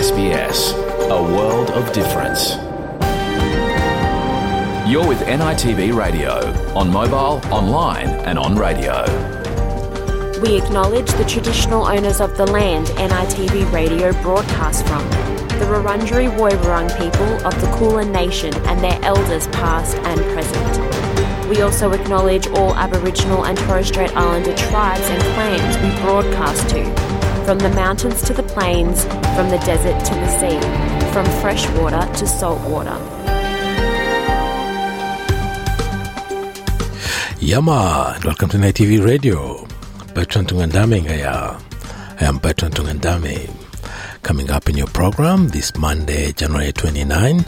SBS, a world of difference. You're with NITV Radio, on mobile, online, and on radio. We acknowledge the traditional owners of the land NITV Radio broadcasts from, the Wurundjeri Woiwurrung people of the Kulin Nation and their elders past and present. We also acknowledge all Aboriginal and Torres Strait Islander tribes and clans we broadcast to, from the mountains to the plains, from the desert to the sea, from freshwater to saltwater. Yama, and welcome to NITV Radio. Bertrand Tungandame here. I am Bertrand Tungandame. Coming up in your program this Monday, January 29,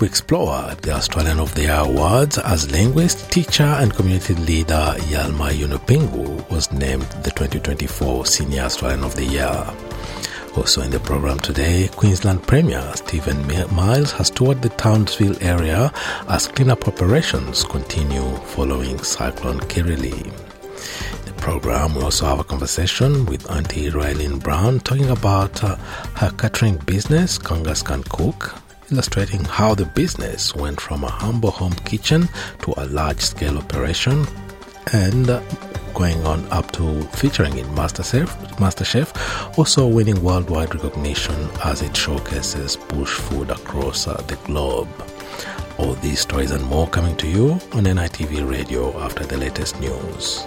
we explore the Australian of the Year Awards as linguist, teacher, and community leader Yalmay Yunupingu was named the 2024 Senior Australian of the Year. Also in the program today, Queensland Premier Stephen Miles has toured the Townsville area as cleanup operations continue following Cyclone Kirrily program, we also have a conversation with Auntie Raylene Brown talking about uh, her catering business, Kungkas Can Cook, illustrating how the business went from a humble home kitchen to a large scale operation and uh, going on up to featuring in MasterChef, MasterChef, also winning worldwide recognition as it showcases bush food across uh, the globe. All these stories and more coming to you on NITV Radio after the latest news.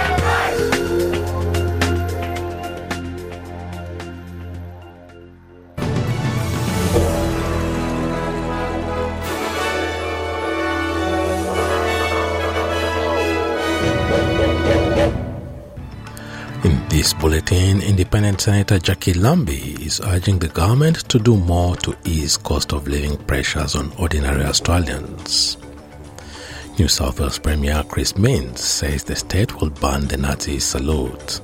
Bulletin, Independent Senator Jacqui Lambie is urging the government to do more to ease cost of living pressures on ordinary Australians. New South Wales Premier Chris Minns says the state will ban the Nazi salute.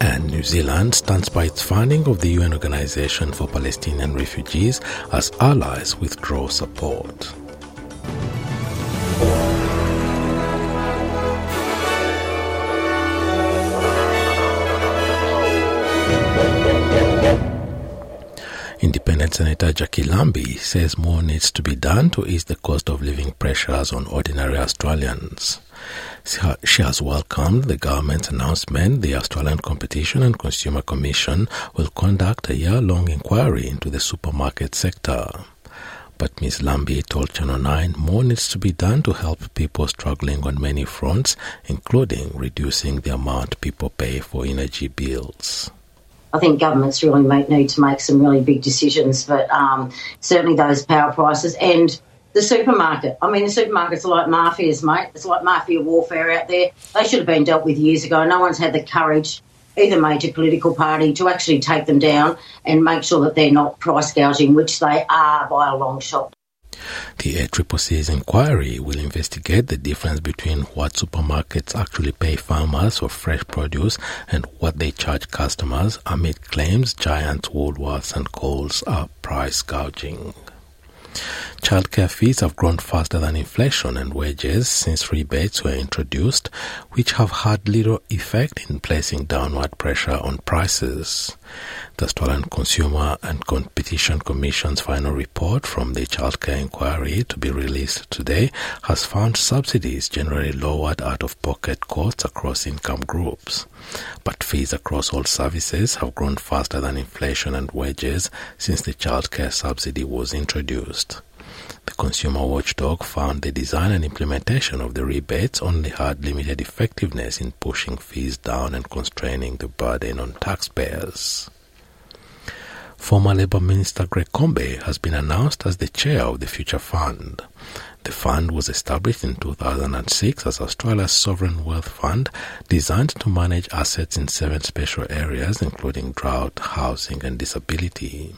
And New Zealand stands by its funding of the UN Organization for Palestinian Refugees as allies withdraw support. Independent Senator Jacqui Lambie says more needs to be done to ease the cost of living pressures on ordinary Australians. She has welcomed the government's announcement the Australian Competition and Consumer Commission will conduct a year long inquiry into the supermarket sector. But Ms. Lambie told Channel 9 more needs to be done to help people struggling on many fronts, including reducing the amount people pay for energy bills. I think governments really make, need to make some really big decisions, but um, certainly those power prices and the supermarket. I mean, the supermarkets are like mafias, mate. It's like mafia warfare out there. They should have been dealt with years ago. No one's had the courage, either major political party, to actually take them down and make sure that they're not price gouging, which they are by a long shot. The ACCC's inquiry will investigate the difference between what supermarkets actually pay farmers for fresh produce and what they charge customers amid claims giants Woolworths and Coles are price gouging. Childcare fees have grown faster than inflation and wages since rebates were introduced, which have had little effect in placing downward pressure on prices. The Australian Consumer and Competition Commission's final report from the childcare inquiry to be released today has found subsidies generally lowered out of pocket costs across income groups. But fees across all services have grown faster than inflation and wages since the childcare subsidy was introduced. The consumer watchdog found the design and implementation of the rebates only had limited effectiveness in pushing fees down and constraining the burden on taxpayers. Former Labour Minister Greg Combet has been announced as the chair of the Future Fund. The fund was established in 2006 as Australia's sovereign wealth fund designed to manage assets in seven special areas including drought, housing and disability.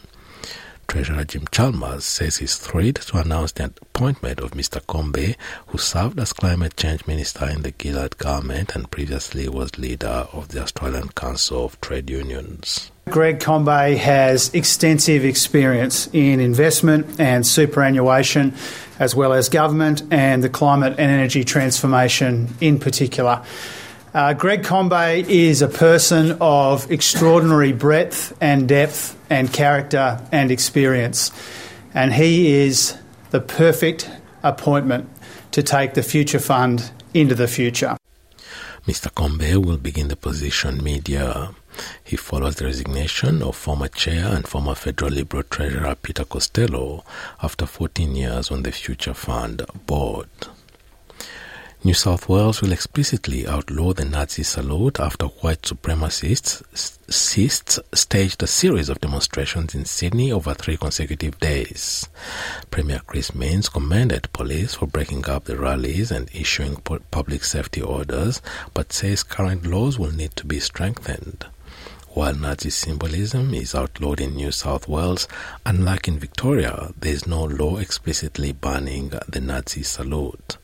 Treasurer Jim Chalmers says he's thrilled to announce the appointment of Mr. Combet, who served as Climate Change Minister in the Gillard government and previously was leader of the Australian Council of Trade Unions. Greg Combet has extensive experience in investment and superannuation, as well as government and the climate and energy transformation in particular. Uh, Greg Combet is a person of extraordinary breadth and depth and character and experience, and he is the perfect appointment to take the Future Fund into the future. Mr. Combet will begin the position mid-year. He follows the resignation of former chair and former federal Liberal Treasurer Peter Costello after 14 years on the Future Fund board. New South Wales will explicitly outlaw the Nazi salute after white supremacists staged a series of demonstrations in Sydney over three consecutive days. Premier Chris Minns commended police for breaking up the rallies and issuing public safety orders, but says current laws will need to be strengthened. While Nazi symbolism is outlawed in New South Wales, unlike in Victoria, there is no law explicitly banning the Nazi salute.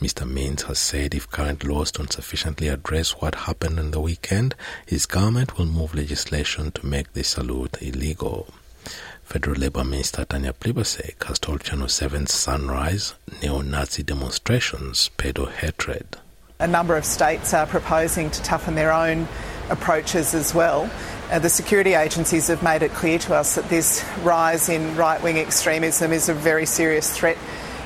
Mr. Minns has said if current laws don't sufficiently address what happened on the weekend, his government will move legislation to make the salute illegal. Federal Labour Minister Tanya Plibersek has told Channel 7's Sunrise neo-Nazi demonstrations pedo hatred. A number of states are proposing to toughen their own approaches as well. Uh, the security agencies have made it clear to us that this rise in right-wing extremism is a very serious threat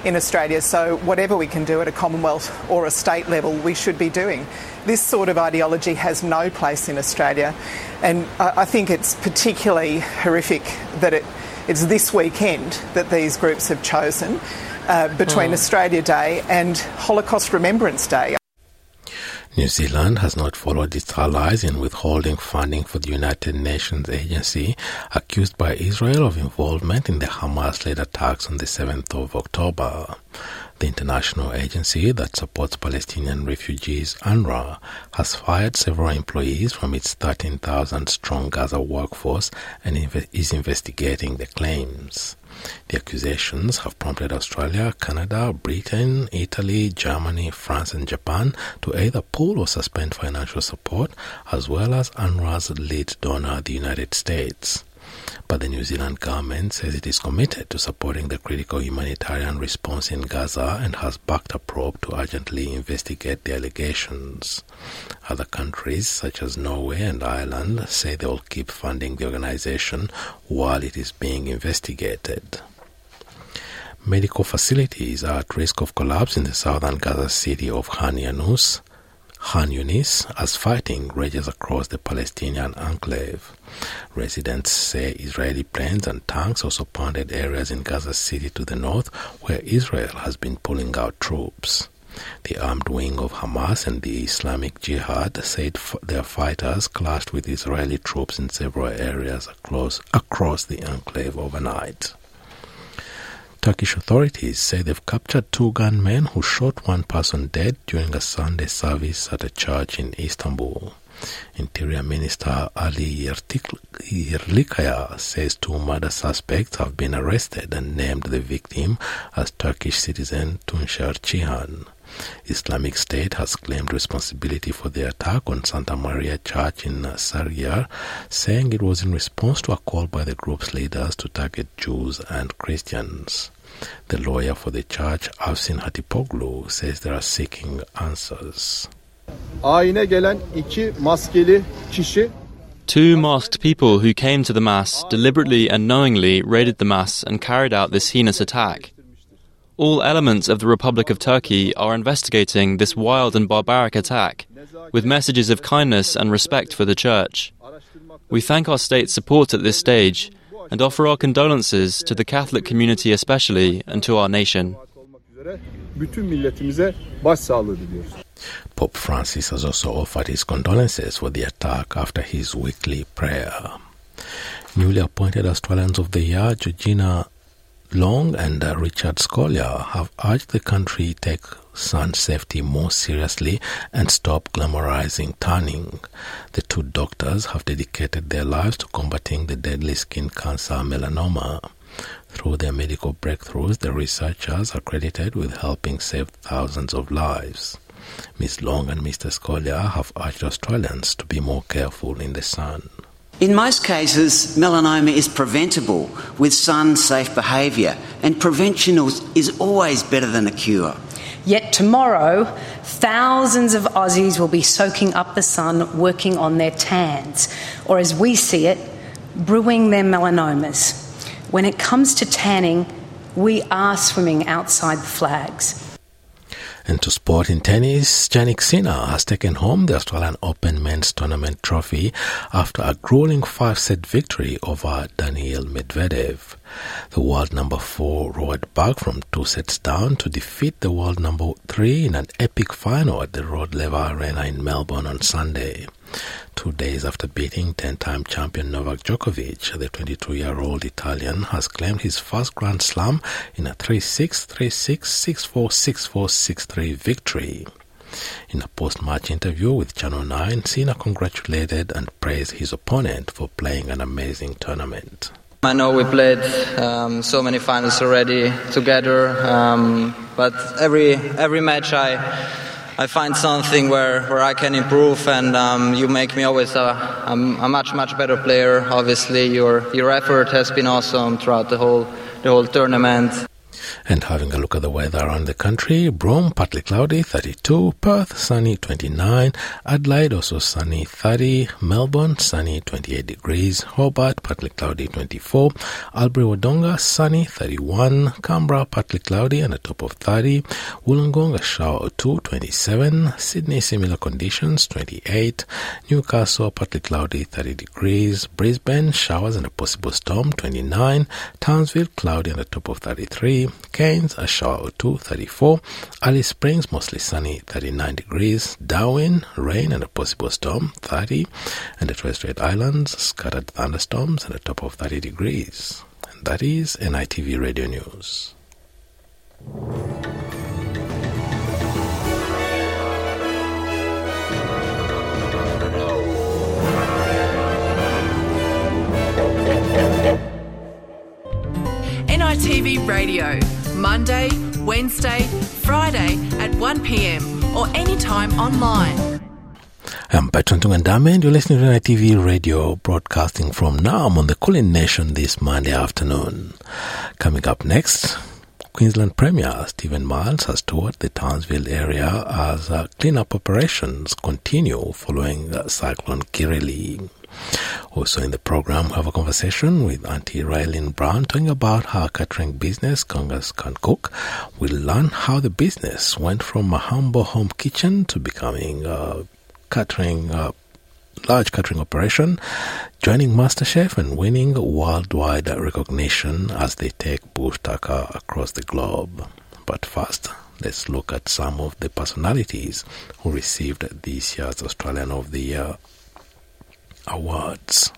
in Australia. So, whatever we can do at a Commonwealth or a state level, we should be doing. This sort of ideology has no place in Australia, and I think it's particularly horrific that it, it's this weekend that these groups have chosen uh, between mm. Australia Day and Holocaust Remembrance Day. New Zealand has not followed its allies in withholding funding for the United Nations agency accused by Israel of involvement in the Hamas led attacks on the 7th of October. The international agency that supports Palestinian refugees, UNRWA, has fired several employees from its 13,000 strong Gaza workforce and is investigating the claims. The accusations have prompted Australia, Canada, Britain, Italy, Germany, France, and Japan to either pull or suspend financial support, as well as UNRWA's lead donor, the United States. But the New Zealand government says it is committed to supporting the critical humanitarian response in Gaza and has backed a probe to urgently investigate the allegations. Other countries, such as Norway and Ireland, say they will keep funding the organization while it is being investigated. Medical facilities are at risk of collapse in the southern Gaza city of Khan Yunus. Khan Yunis as fighting rages across the Palestinian enclave. Residents say Israeli planes and tanks also pounded areas in Gaza City to the north where Israel has been pulling out troops. The armed wing of Hamas and the Islamic Jihad said their fighters clashed with Israeli troops in several areas across, across the enclave overnight. Turkish authorities say they've captured two gunmen who shot one person dead during a Sunday service at a church in Istanbul. Interior Minister Ali Yerlikaya says two murder suspects have been arrested and named the victim as Turkish citizen Tuncer Cihan. Islamic State has claimed responsibility for the attack on Santa Maria Church in Sarıyer, saying it was in response to a call by the group's leaders to target Jews and Christians. The lawyer for the church, Avsin Hatipoglu, says they are seeking answers. Two masked people who came to the Mass deliberately and knowingly raided the Mass and carried out this heinous attack. All elements of the Republic of Turkey are investigating this wild and barbaric attack with messages of kindness and respect for the Church. We thank our state's support at this stage and offer our condolences to the Catholic community especially and to our nation. Pope Francis has also offered his condolences for the attack after his weekly prayer. Newly appointed Australians of the Year, Georgina Long and uh, Richard Scolyer have urged the country take sun safety more seriously and stop glamorizing tanning. The two doctors have dedicated their lives to combating the deadly skin cancer melanoma. Through their medical breakthroughs, the researchers are credited with helping save thousands of lives. Ms. Long and Mr. Scolyer have urged Australians to be more careful in the sun. In most cases, melanoma is preventable with sun safe behaviour, and prevention is always better than a cure. Yet tomorrow, thousands of Aussies will be soaking up the sun working on their tans, or as we see it, brewing their melanomas. When it comes to tanning, we are swimming outside the flags. And to sport in tennis, Jannik Sinner has taken home the Australian Open Men's Tournament trophy after a grueling five-set victory over Daniil Medvedev. The world number four roared back from two sets down to defeat the world number three in an epic final at the Rod Laver Arena in Melbourne on Sunday. Two days after beating 10-time champion Novak Djokovic, the 22-year-old Italian has claimed his first Grand Slam in a 3-6, 3-6, 6-4, 6-4, 6-3 victory. In a post-match interview with Channel 9, Sinner congratulated and praised his opponent for playing an amazing tournament. I know we played um, so many finals already together, um, but every every match I I find something where, where I can improve, and um, you make me always a, a, a, much much better player. Obviously, your your effort has been awesome throughout the whole the whole tournament. And having a look at the weather around the country, Broome partly cloudy 32, Perth sunny 29, Adelaide also sunny 30, Melbourne sunny 28 degrees, Hobart partly cloudy 24, Albury Wodonga sunny 31, Canberra partly cloudy and a top of 30, Wollongong a shower or 2 27, Sydney similar conditions 28, Newcastle partly cloudy 30 degrees, Brisbane showers and a possible storm 29, Townsville cloudy and a top of 33, Cairns, a shower or two, 34. Alice Springs, mostly sunny, 39 degrees. Darwin, rain and a possible storm, 30. And the Torres Strait Islands, scattered thunderstorms and a top of 30 degrees. And that is NITV Radio News. NITV Radio, Monday, Wednesday, Friday at 1pm or anytime online. I'm Patron Tungandame and you're listening to NITV Radio broadcasting from Naarm on the Kulin Nation this Monday afternoon. Coming up next, Queensland Premier Stephen Miles has toured the Townsville area as uh, cleanup operations continue following uh, Cyclone Kirrily. Also in the program, we have a conversation with Auntie Raylene Brown talking about her catering business, Kungkas Can Cook. We'll learn how the business went from a humble home kitchen to becoming a catering, a large catering operation, joining MasterChef and winning worldwide recognition as they take bush tucker across the globe. But first, let's look at some of the personalities who received this year's Australian of the Year awards.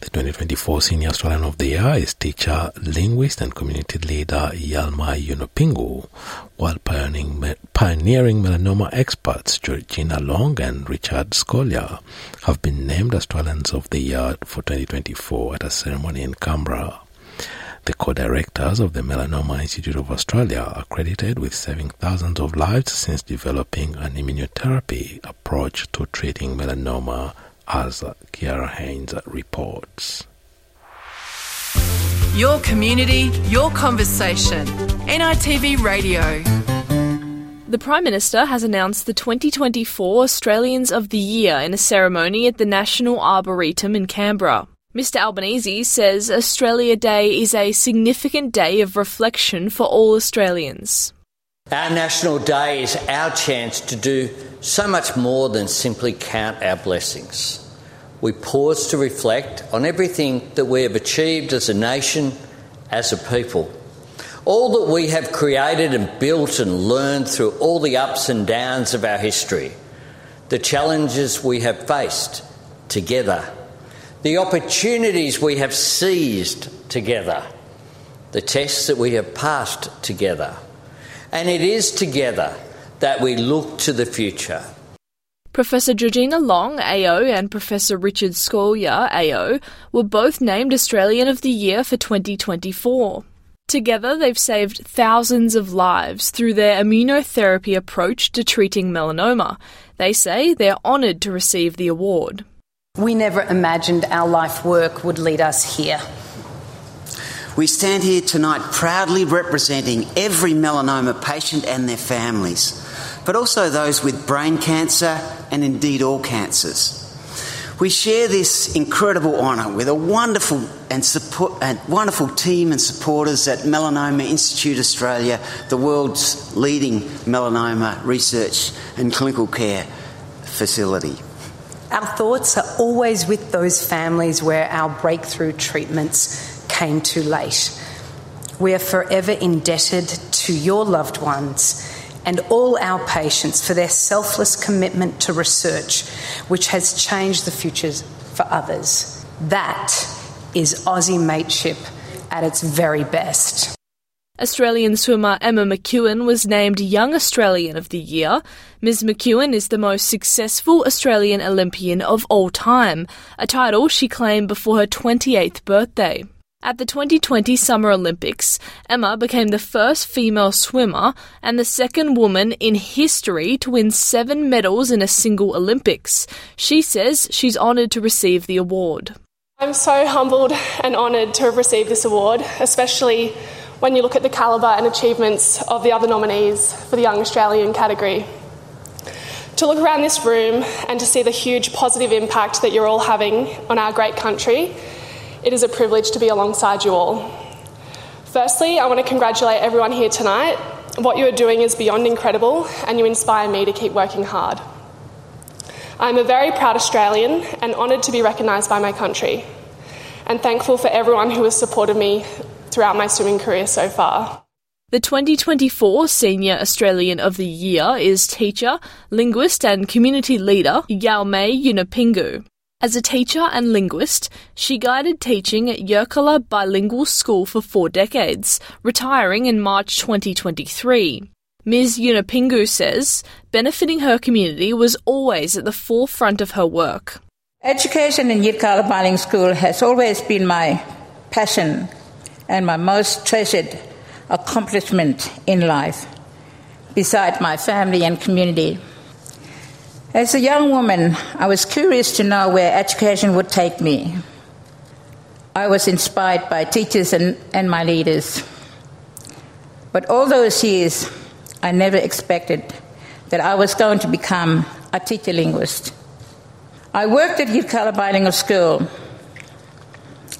The 2024 Senior Australian of the Year is teacher, linguist, and community leader Yalmay Yunupingu, while pioneering, pioneering melanoma experts Georgina Long and Richard Scolyer have been named Australians of the Year for 2024 at a ceremony in Canberra. The co-directors of the Melanoma Institute of Australia are credited with saving thousands of lives since developing an immunotherapy approach to treating melanoma as uh, Kiara Haynes uh, reports. Your community, your conversation. NITV Radio. The Prime Minister has announced the 2024 Australians of the Year in a ceremony at the National Arboretum in Canberra. Mr Albanese says Australia Day is a significant day of reflection for all Australians. Our National Day is our chance to do so much more than simply count our blessings. We pause to reflect on everything that we have achieved as a nation, as a people. All that we have created and built and learned through all the ups and downs of our history. The challenges we have faced together. The opportunities we have seized together. the tests that we have passed together. And it is together that we look to the future. Professor Georgina Long, AO, and Professor Richard Scolyer, AO, were both named Australian of the Year for 2024. Together, they've saved thousands of lives through their immunotherapy approach to treating melanoma. They say they're honoured to receive the award. We never imagined our life work would lead us here. We stand here tonight proudly representing every melanoma patient and their families, but also those with brain cancer and indeed all cancers. We share this incredible honour with a wonderful and, support, and wonderful team and supporters at Melanoma Institute Australia, the world's leading melanoma research and clinical care facility. Our thoughts are always with those families where our breakthrough treatments came too late. We are forever indebted to your loved ones and all our patients for their selfless commitment to research, which has changed the futures for others. That is Aussie mateship at its very best. Australian swimmer Emma McKeon was named Young Australian of the Year. Ms. McKeon is the most successful Australian Olympian of all time, a title she claimed before her 28th birthday. At the 2020 Summer Olympics, Emma became the first female swimmer and the second woman in history to win seven medals in a single Olympics. She says she's honoured to receive the award. I'm so humbled and honoured to have received this award, especially when you look at the calibre and achievements of the other nominees for the Young Australian category. To look around this room and to see the huge positive impact that you're all having on our great country it is a privilege to be alongside you all. Firstly, I want to congratulate everyone here tonight. What you are doing is beyond incredible, and you inspire me to keep working hard. I'm a very proud Australian and honoured to be recognised by my country, and thankful for everyone who has supported me throughout my swimming career so far. The 2024 Senior Australian of the Year is teacher, linguist, and community leader Yaume Yunupingu. As a teacher and linguist, she guided teaching at Yirrkala Bilingual School for four decades, retiring in March 2023. Ms. Yunupingu says benefiting her community was always at the forefront of her work. Education in Yirrkala Bilingual School has always been my passion and my most treasured accomplishment in life, beside my family and community. As a young woman, I was curious to know where education would take me. I was inspired by teachers and, and my leaders. But all those years, I never expected that I was going to become a teacher linguist. I worked at Yirrkala Bilingual School,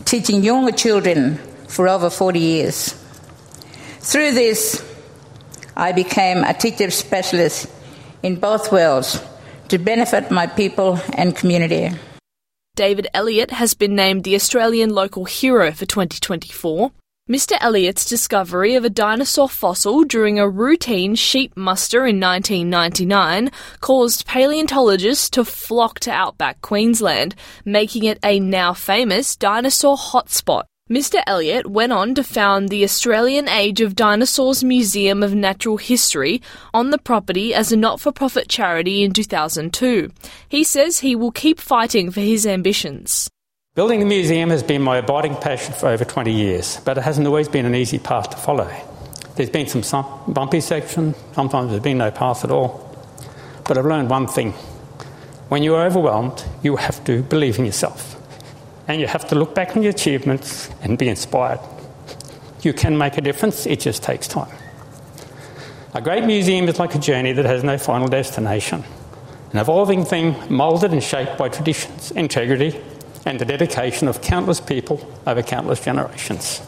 teaching younger children for over 40 years. Through this, I became a teacher specialist in both worlds to benefit my people and community. David Elliott has been named the Australian Local Hero for 2024. Mr. Elliott's discovery of a dinosaur fossil during a routine sheep muster in 1999 caused paleontologists to flock to outback Queensland, making it a now famous dinosaur hotspot. Mr. Elliott went on to found the Australian Age of Dinosaurs Museum of Natural History on the property as a not for profit charity in 2002. He says he will keep fighting for his ambitions. Building a museum has been my abiding passion for over 20 years, but it hasn't always been an easy path to follow. There's been some bumpy sections, sometimes there's been no path at all. But I've learned one thing when you are overwhelmed, you have to believe in yourself and you have to look back on your achievements and be inspired. You can make a difference, it just takes time. A great museum is like a journey that has no final destination, an evolving thing moulded and shaped by traditions, integrity, and the dedication of countless people over countless generations.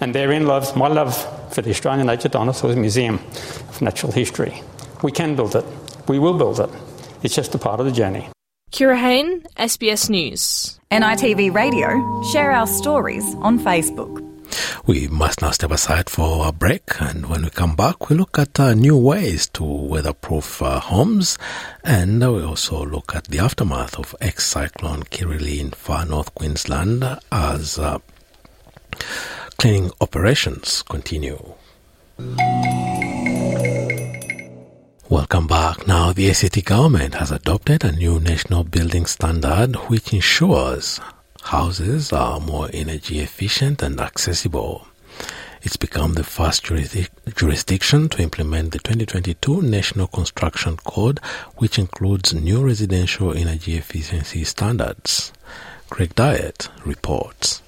And therein lies my love for the Australian of Dinosaurs Museum of Natural History. We can build it, we will build it. It's just a part of the journey. Kira Hain, SBS News. NITV Radio, share our stories on Facebook. We must now step aside for a break, and when we come back, we look at uh, new ways to weatherproof uh, homes, and uh, we also look at the aftermath of ex cyclone Kirrily in far north Queensland as uh, cleaning operations continue. Welcome back. Now, the ACT government has adopted a new national building standard which ensures houses are more energy efficient and accessible. It's become the first jurisdiction to implement the 2022 National Construction Code, which includes new residential energy efficiency standards. Greg Dyett reports.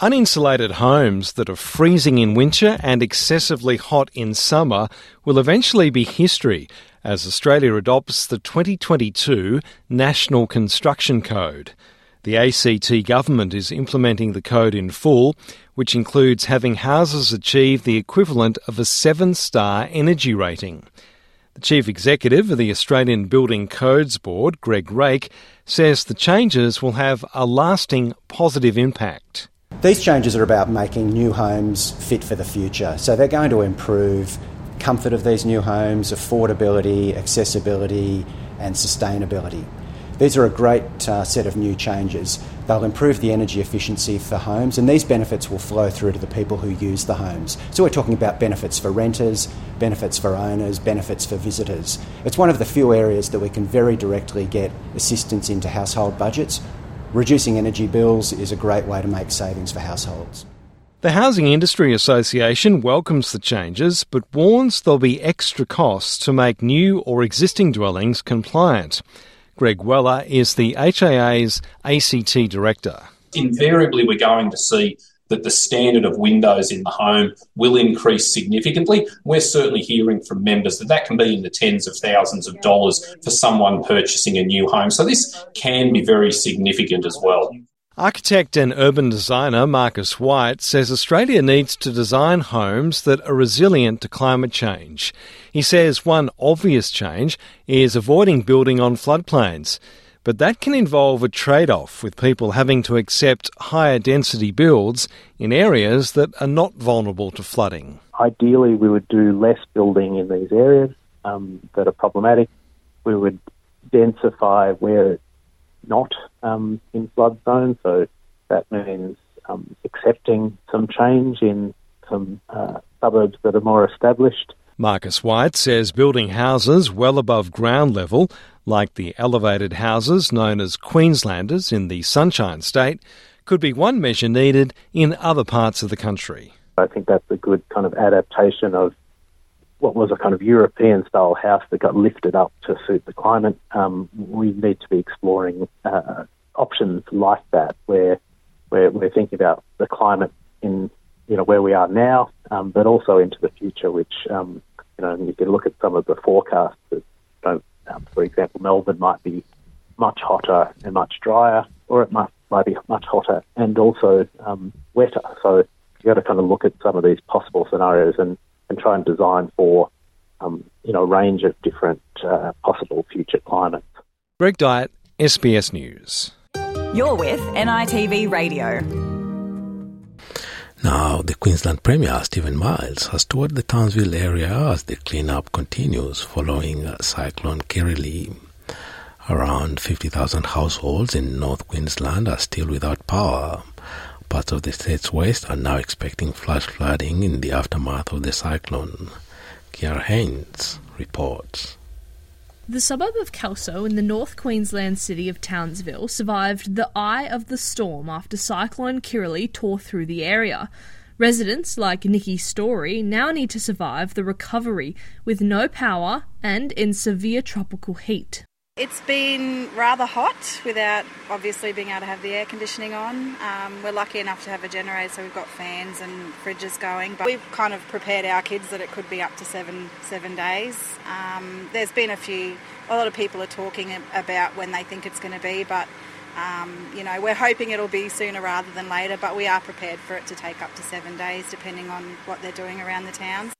Uninsulated homes that are freezing in winter and excessively hot in summer will eventually be history as Australia adopts the 2022 National Construction Code. The ACT government is implementing the code in full, which includes having houses achieve the equivalent of a seven star energy rating. The chief executive of the Australian Building Codes Board, Greg Rake, says the changes will have a lasting positive impact. These changes are about making new homes fit for the future. So they're going to improve comfort of these new homes, affordability, accessibility, and sustainability. These are a great uh, set of new changes. They'll improve the energy efficiency for homes, and these benefits will flow through to the people who use the homes. So, we're talking about benefits for renters, benefits for owners, benefits for visitors. It's one of the few areas that we can very directly get assistance into household budgets reducing energy bills is a great way to make savings for households. The Housing Industry Association welcomes the changes but warns there'll be extra costs to make new or existing dwellings compliant. Greg Weller is the HIA's ACT director. Invariably, we're going to see that the standard of windows in the home will increase significantly. We're certainly hearing from members that that can be in the tens of thousands of dollars for someone purchasing a new home. So this can be very significant as well. Architect and urban designer Marcus White says Australia needs to design homes that are resilient to climate change. He says one obvious change is avoiding building on floodplains. But that can involve a trade off with people having to accept higher density builds in areas that are not vulnerable to flooding. Ideally, we would do less building in these areas um, that are problematic. We would densify where it's not um, in flood zones, so that means um, accepting some change in some uh, suburbs that are more established. Marcus White says building houses well above ground level like the elevated houses known as Queenslanders in the Sunshine State, could be one measure needed in other parts of the country. I think that's a good kind of adaptation of what was a kind of European style house that got lifted up to suit the climate. Um, we need to be exploring uh, options like that where, where we're thinking about the climate in you know where we are now, um, but also into the future. Which um, you know you can look at some of the forecasts that don't um, for example, Melbourne might be much hotter and much drier, or it might, might be much hotter and also um, wetter. So you've got to kind of look at some of these possible scenarios and, and try and design for um, you know a range of different uh, possible future climates. Greg Dyett, SBS News. You're with NITV Radio. Now, the Queensland Premier, Stephen Miles, has toured the Townsville area as the cleanup continues following Cyclone Kirrily. Around 50,000 households in North Queensland are still without power. Parts of the state's west are now expecting flash flooding in the aftermath of the cyclone. Kiara Haynes reports. The suburb of Kelso in the North Queensland city of Townsville survived the eye of the storm after Cyclone Kirrily tore through the area. Residents like Nikki Story now need to survive the recovery with no power and in severe tropical heat. It's been rather hot without obviously being able to have the air conditioning on. Um, we're lucky enough to have a generator, so we've got fans and fridges going. But we've kind of prepared our kids that it could be up to seven seven days. Um, there's been a few. A lot of people are talking about when they think it's going to be, but um, you know we're hoping it'll be sooner rather than later. But we are prepared for it to take up to seven days, depending on what they're doing around the towns.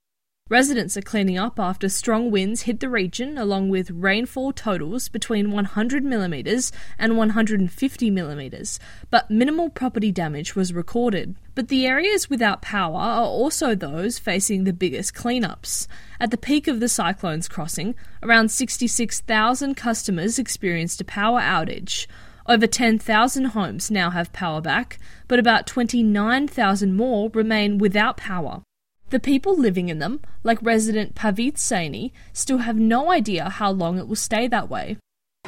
Residents are cleaning up after strong winds hit the region, along with rainfall totals between 100mm and 150mm, but minimal property damage was recorded. But the areas without power are also those facing the biggest cleanups. At the peak of the cyclone's crossing, around 66,000 customers experienced a power outage. Over 10,000 homes now have power back, but about 29,000 more remain without power. The people living in them, like resident Pavit Saini, still have no idea how long it will stay that way.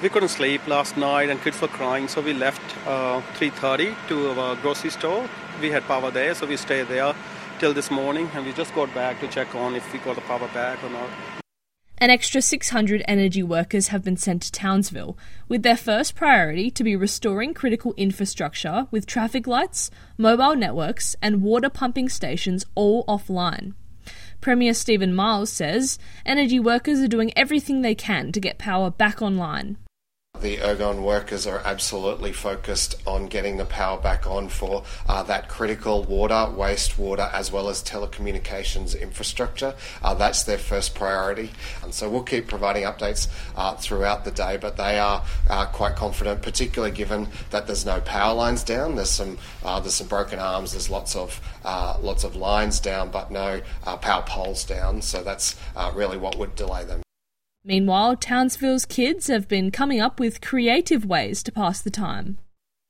We couldn't sleep last night and kids were crying, so we left uh, 3.30 to our grocery store. We had power there, so we stayed there till this morning and we just got back to check on if we got the power back or not. An extra 600 energy workers have been sent to Townsville, with their first priority to be restoring critical infrastructure with traffic lights, mobile networks, and water pumping stations all offline. Premier Stephen Miles says energy workers are doing everything they can to get power back online. The Ergon workers are absolutely focused on getting the power back on for uh, that critical water, wastewater, as well as telecommunications infrastructure. Uh, that's their first priority. And so we'll keep providing updates uh, throughout the day, but they are uh, quite confident, particularly given that there's no power lines down. There's some uh, there's some broken arms. There's lots of uh, lots of lines down, but no power poles down. So that's really what would delay them. Meanwhile, Townsville's kids have been coming up with creative ways to pass the time.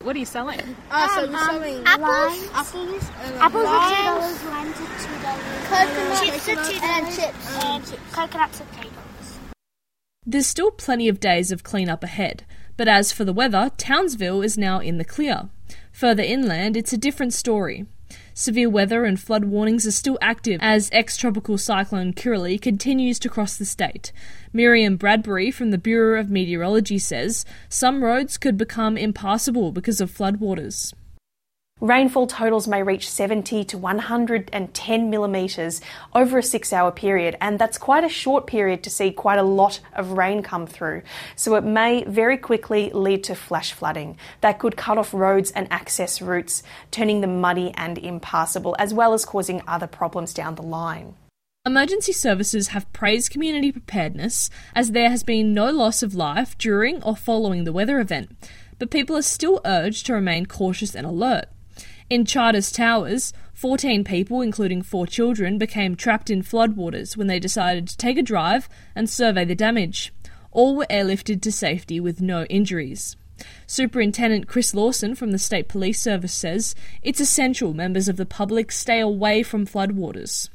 What are you selling? Uh, so we're selling apples, limes, apples, and apples limes, are two dollars, limes are two dollars, coconut, chips are two dollars, chips. and chips. coconuts are three dollars. There's still plenty of days of clean-up ahead, but as for the weather, Townsville is now in the clear. Further inland, it's a different story. Severe weather and flood warnings are still active as ex tropical cyclone Kirrily continues to cross the state. Miriam Bradbury from the Bureau of Meteorology says some roads could become impassable because of floodwaters. Rainfall totals may reach 70 to 110 millimetres over a six hour period, and that's quite a short period to see quite a lot of rain come through. So it may very quickly lead to flash flooding that could cut off roads and access routes, turning them muddy and impassable, as well as causing other problems down the line. Emergency services have praised community preparedness as there has been no loss of life during or following the weather event, but people are still urged to remain cautious and alert. In Charters Towers, 14 people, including four children, became trapped in floodwaters when they decided to take a drive and survey the damage. All were airlifted to safety with no injuries. Superintendent Chris Lawson from the State Police Service says it's essential members of the public stay away from floodwaters.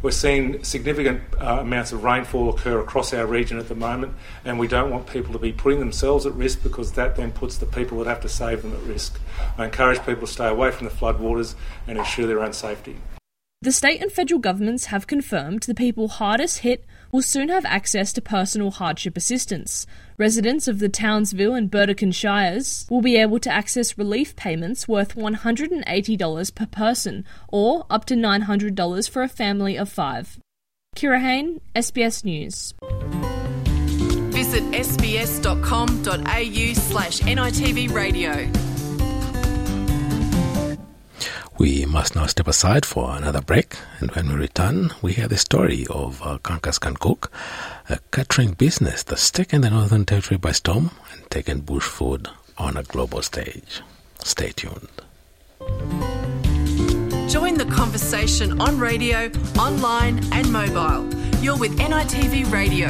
We're seeing significant uh, amounts of rainfall occur across our region at the moment, and we don't want people to be putting themselves at risk because that then puts the people that have to save them at risk. I encourage people to stay away from the floodwaters and ensure their own safety. The state and federal governments have confirmed the people hardest hit will soon have access to personal hardship assistance. Residents of the Townsville and Burdekin Shires will be able to access relief payments worth $180 per person, or up to $900 for a family of five. Kira Hain, SBS News. Visit sbs.com.au slash. We must now step aside for another break, and when we return, we hear the story of uh, Kungkas Can Cook, a catering business that's taken the Northern Territory by storm and taken bush food on a global stage. Stay tuned. Join the conversation on radio, online, and mobile. You're with NITV Radio.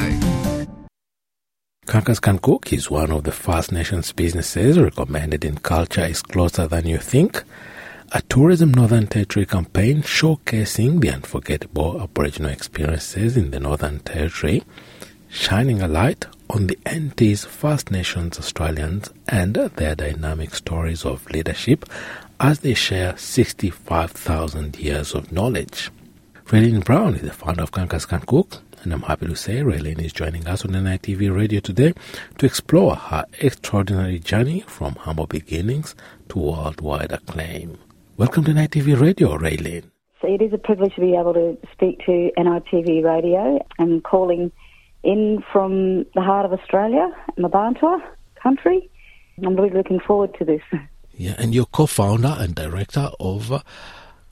Kungkas Can Cook is one of the First Nations businesses recommended in Culture is Closer Than You Think a Tourism Northern Territory campaign showcasing the unforgettable Aboriginal experiences in the Northern Territory, shining a light on the NT's First Nations Australians and their dynamic stories of leadership as they share 65,000 years of knowledge. Raylene Brown is the founder of Kungkas Can Cook, and I'm happy to say Raylene is joining us on NITV Radio today to explore her extraordinary journey from humble beginnings to worldwide acclaim. Welcome to NITV Radio, Raylene. So it is a privilege to be able to speak to NITV Radio. I'm calling in from the heart of Australia, Mparntwe country. I'm really looking forward to this. Yeah, and you're co-founder and director of uh,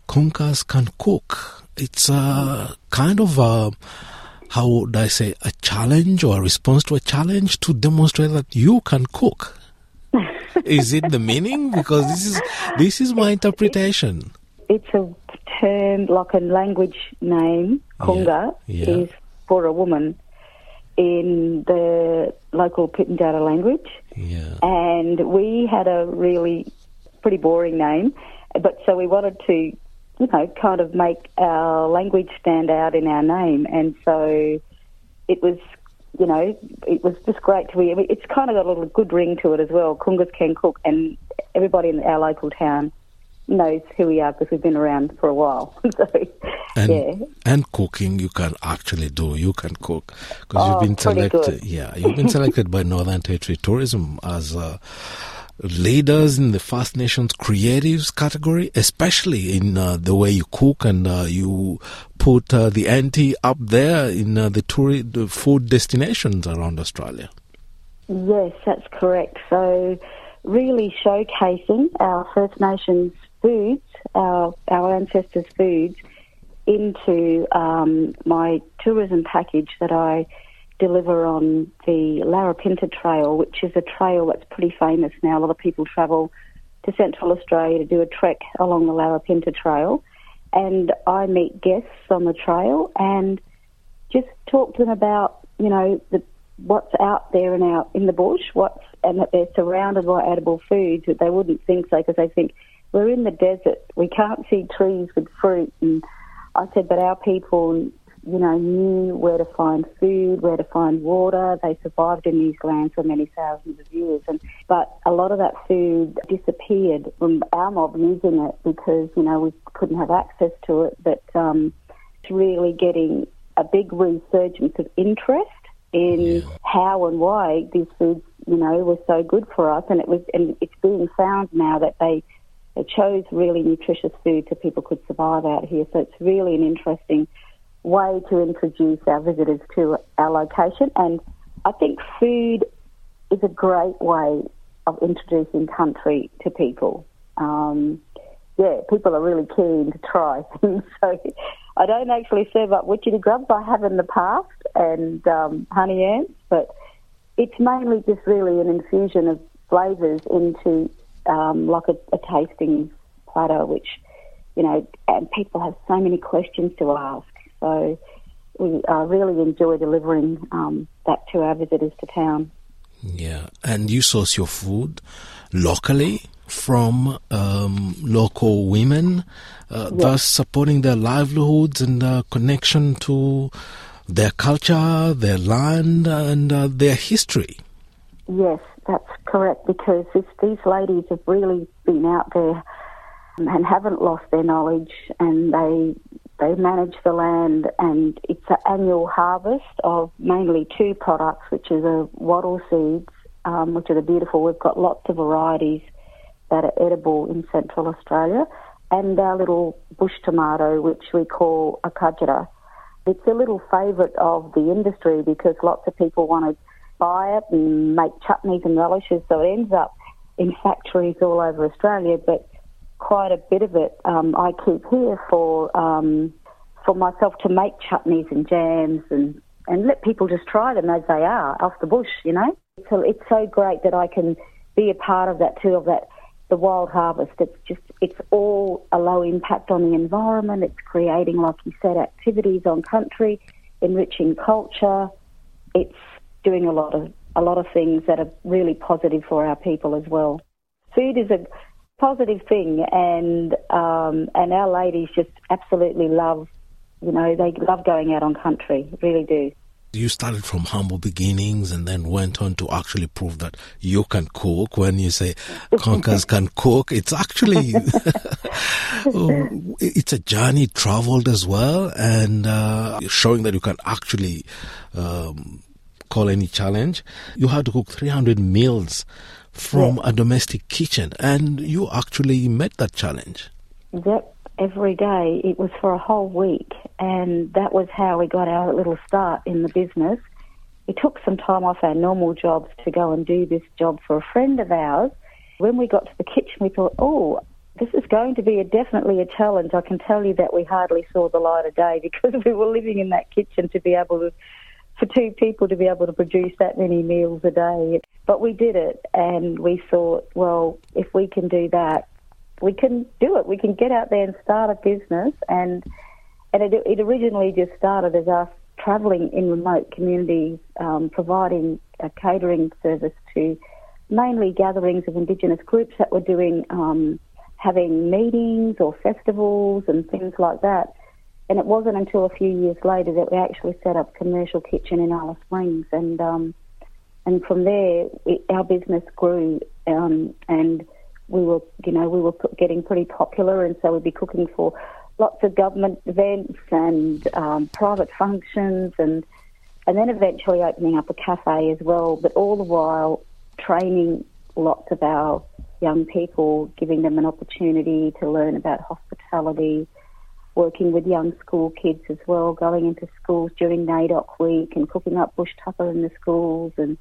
Kungkas Can Cook. It's a kind of a, how would I say, a challenge or a response to a challenge to demonstrate that you can cook. Is it the meaning? Because this is this is my interpretation. It's a term, like a language name, Kungka, Yeah, yeah. is for a woman in the local Pitjantjatjara language. Yeah. And we had a really pretty boring name, but so we wanted to, you know, kind of make our language stand out in our name. And so it was, you know, it was just great to be. It's kind of got a little good ring to it as well. Kungkas can cook, and everybody in our local town knows who we are because we've been around for a while. so, And yeah. and cooking you can actually do. You can cook because Oh, you've been selected. Yeah, you've been selected by Northern Territory Tourism as uh, leaders in the First Nations creatives category, especially in uh, the way you cook and uh, you put uh, the ante up there in uh, the, tour- the food destinations around Australia. Yes, that's correct. So, really showcasing our First Nations foods, our our ancestors' foods, into um, my tourism package that I deliver on the Larapinta Trail, which is a trail that's pretty famous now. A lot of people travel to Central Australia to do a trek along the Larapinta Trail, and I meet guests on the trail and just talk to them about you know the what's out there in our in the bush, what's and that they're surrounded by edible foods that they wouldn't think so because they think we're in the desert, we can't see trees with fruit. And I said, but our people, you know, knew where to find food, where to find water. They survived in these lands for many thousands of years, and but a lot of that food disappeared from our mob using it because you know we couldn't have access to it. But um, it's really getting a big resurgence of interest in how and why these foods, you know, were so good for us, and it was, and it's being found now that they they chose really nutritious food so people could survive out here. So it's really an interesting way to introduce our visitors to our location, and I think food is a great way of introducing country to people. Um, yeah, people are really keen to try things. So I don't actually serve up witchetty grubs. I have in the past and um, honey ants, but it's mainly just really an infusion of flavours into um, like a, a tasting platter, which you know, and people have so many questions to ask. So we uh, really enjoy delivering um, that to our visitors to town. Yeah, and you source your food locally from um, local women, uh, Yes. thus supporting their livelihoods and uh, connection to their culture, their land, and uh, their history. Yes, that's correct because this, these ladies have really been out there and haven't lost their knowledge and they they manage the land and it's an annual harvest of mainly two products which are the wattle seeds um, which are the beautiful we've got lots of varieties that are edible in central australia and our little bush tomato which we call a kajara it's a little favourite of the industry because lots of people want to buy it and make chutneys and relishes, so it ends up in factories all over Australia. But quite a bit of it um, I keep here for um, for myself to make chutneys and jams and and let people just try them as they are off the bush. You know, so it's so great that I can be a part of that too of that the wild harvest. It's just it's all a low impact on the environment. It's creating, like you said, activities on country, enriching culture. It's doing a lot of a lot of things that are really positive for our people as well. Food is a positive thing, and um, and our ladies just absolutely love. You know, they love going out on country, really do. You started from humble beginnings and then went on to actually prove that you can cook. When you say Kungkas can cook, it's actually oh, it's a journey traveled as well, and uh, showing that you can actually um, call any challenge. You had to cook 300 meals from a domestic kitchen, and you actually met that challenge. Yep, every day. It was for a whole week, and that was how we got our little start in the business. We took some time off our normal jobs to go and do this job for a friend of ours. When we got to the kitchen, we thought, oh, this is going to be a, definitely a challenge. I can tell you that we hardly saw the light of day because we were living in that kitchen to be able to, for two people to be able to produce that many meals a day. But we did it, and we thought, well, if we can do that, we can do it. We can get out there and start a business, and and it, it originally just started as us travelling in remote communities, um, providing a catering service to mainly gatherings of Indigenous groups that were doing, um, having meetings or festivals and things like that. And it wasn't until a few years later that we actually set up commercial kitchen in Alice Springs, and um, and from there it, our business grew, um, and we were, you know, we were getting pretty popular, and so we'd be cooking for lots of government events and um, private functions, and and then eventually opening up a cafe as well. But all the while training lots of our young people, giving them an opportunity to learn about hospitality working with young school kids as well, going into schools during NAIDOC week and cooking up bush tucker in the schools. And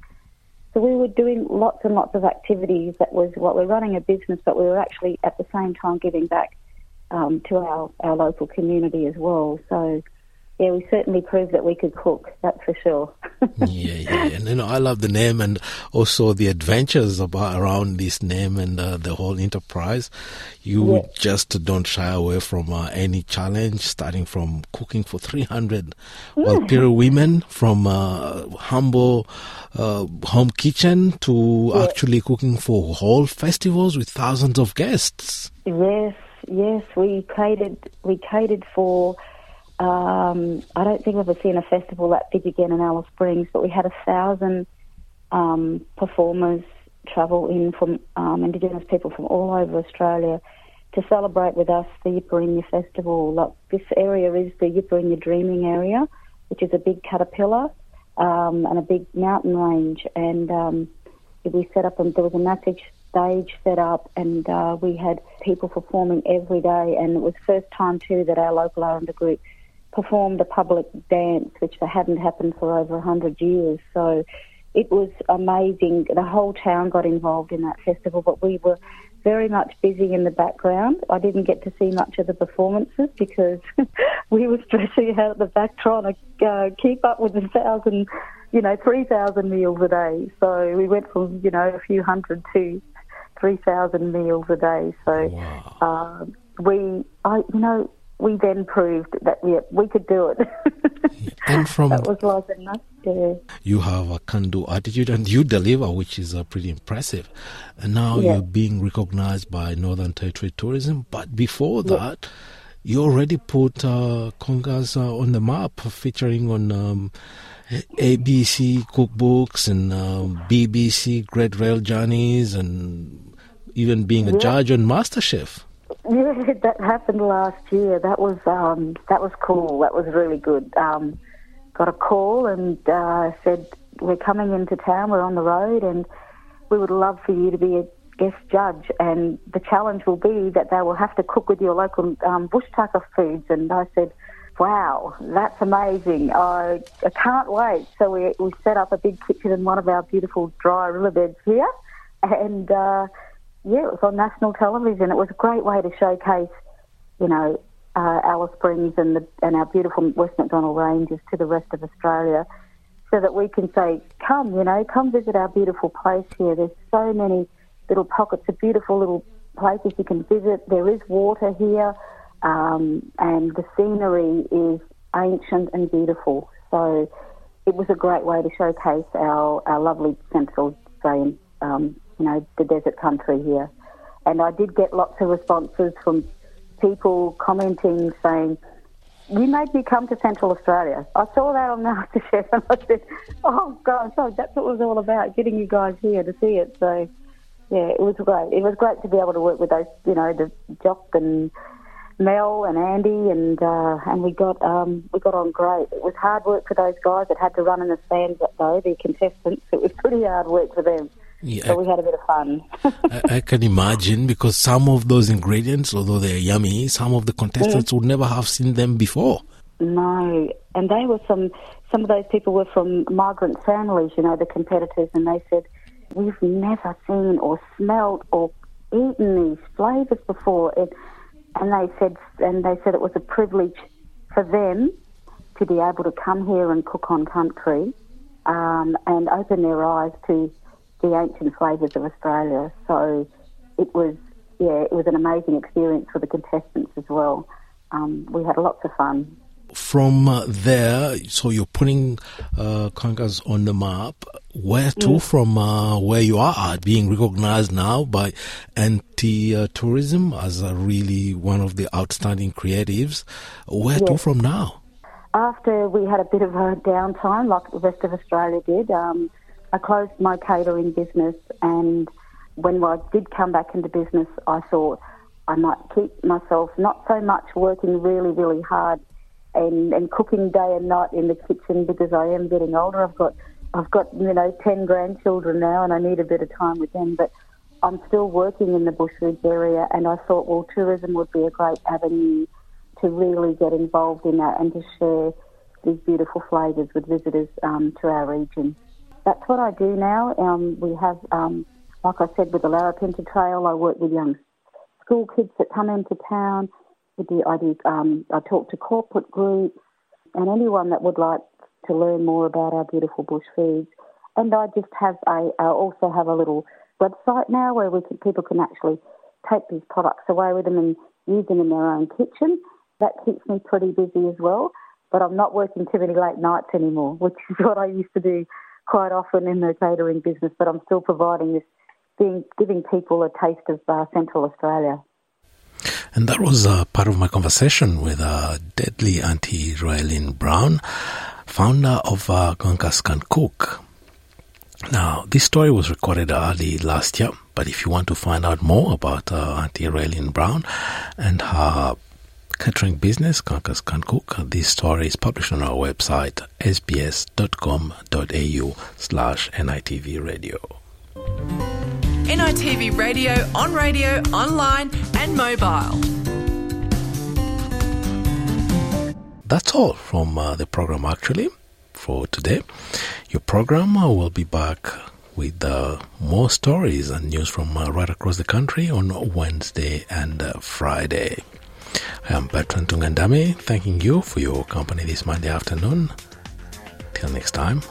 so we were doing lots and lots of activities. That was what we're running a business, but we were actually at the same time giving back um, to our, our local community as well. So yeah, we certainly proved that we could cook. That's for sure. yeah, yeah, and you know, I love the name and also the adventures about around this name and uh, the whole enterprise. You yeah. just don't shy away from uh, any challenge, starting from cooking for three hundred yeah. well, women, from uh, humble uh, home kitchen to yeah. actually cooking for whole festivals with thousands of guests. Yes, yes, we catered. We catered for um, I don't think I've ever seen a festival that big again in Alice Springs, but we had a thousand um, performers travel in from um, Indigenous people from all over Australia to celebrate with us the Yipirinya Festival. This area is the Yipirinya Dreaming Area, which is a big caterpillar um, and a big mountain range. And um, we set up, and there was a massive stage set up, and uh, we had people performing every day. And it was first time too that our local Aranda group performed a public dance, which hadn't happened for over 100 years. So it was amazing. The whole town got involved in that festival, but we were very much busy in the background. I didn't get to see much of the performances because we were stressing out at the back trying to uh, keep up with the thousand, you know, 3,000 meals a day. So we went from, you know, a few hundred to 3,000 meals a day. So wow. uh, we, I, you know, we then proved that we we could do it. and from that was like enough. Yeah. You have a can-do attitude, and you deliver, which is uh, pretty impressive. And now yeah. you're being recognized by Northern Territory Tourism. But before that, yeah. you already put uh, Kungkas uh, on the map, featuring on. Um, ABC cookbooks and um, BBC Great Rail Journeys, and even being a judge on MasterChef. Yeah, that happened last year. That was um, that was cool. That was really good. Um, got a call and uh, said we're coming into town. We're on the road, and we would love for you to be a guest judge. And the challenge will be that they will have to cook with your local um, bush tucker foods. And I said, "Wow, that's amazing! I, I can't wait." So we we set up a big kitchen in one of our beautiful dry riverbeds here, and. Uh, yeah, it was on national television. It was a great way to showcase, you know, uh, Alice Springs and the and our beautiful West MacDonnell Ranges to the rest of Australia, so that we can say, come, you know, come visit our beautiful place here. There's so many little pockets of beautiful little places you can visit. There is water here, um, and the scenery is ancient and beautiful. So it was a great way to showcase our, our lovely Central Australian um, you know, the desert country here. And I did get lots of responses from people commenting saying, you made me come to Central Australia. I saw that on MasterChef and I said, oh God, oh, that's what it was all about, getting you guys here to see it. So, yeah, it was great. It was great to be able to work with those, you know, the Jock and Mel and Andy, and uh, and we got um, we got on great. It was hard work for those guys that had to run in the stands, though the contestants. It was pretty hard work for them. Yeah, so we had a bit of fun. I, I, can imagine because some of those ingredients, although they're yummy, some of the contestants would never have seen them before. No, and they were some. Some of those people were from migrant families, you know, the competitors, and they said, "We've never seen or smelled or eaten these flavors before." And, and they said, and they said it was a privilege for them to be able to come here and cook on country um, and open their eyes to the ancient flavours of Australia. So it was, yeah, it was an amazing experience for the contestants as well. Um, we had lots of fun. from uh, there, so you're putting uh, Kungkas on the map. Where to Mm. from uh, where you are, at, being recognized now by NT Tourism as a really one of the outstanding creatives. Where to Yes. from now? After we had a bit of a downtime, like the rest of Australia did, um, I closed my catering business. And when I did come back into business, I thought I might keep myself not so much working really, really hard and, and cooking day and night in the kitchen because I am getting older. I've got I've got you know ten grandchildren now, and I need a bit of time with them. But I'm still working in the bush foods area, and I thought, well, tourism would be a great avenue to really get involved in that and to share these beautiful flavours with visitors um, to our region. That's what I do now. Um, we have, um, like I said, with the Larapinta Trail, I work with young school kids that come into town. I do, um, I talk to corporate groups and anyone that would like to learn more about our beautiful bush foods. And I just have a, I also have a little website now where we can, people can actually take these products away with them and use them in their own kitchen. That keeps me pretty busy as well. But I'm not working too many late nights anymore, which is what I used to do quite often in the catering business. But I'm still providing this, being, giving people a taste of uh, Central Australia. And that was uh, part of my conversation with uh, deadly Auntie Rayleen Brown, founder of uh, Cook. Now, this story was recorded early last year, but if you want to find out more about uh, Auntie Rayleen Brown and her catering business, Kungkas Can Cook, this story is published on our website, sbs.com.au slash NITV radio. NITV Radio, on radio, online, and mobile. That's all from uh, the program actually for today. Your program uh, will be back with uh, more stories and news from uh, right across the country on Wednesday and uh, Friday. Um, I am Bertrand Tungandame. thanking you for your company this Monday afternoon. Till next time,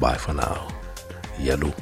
bye for now. Yalu.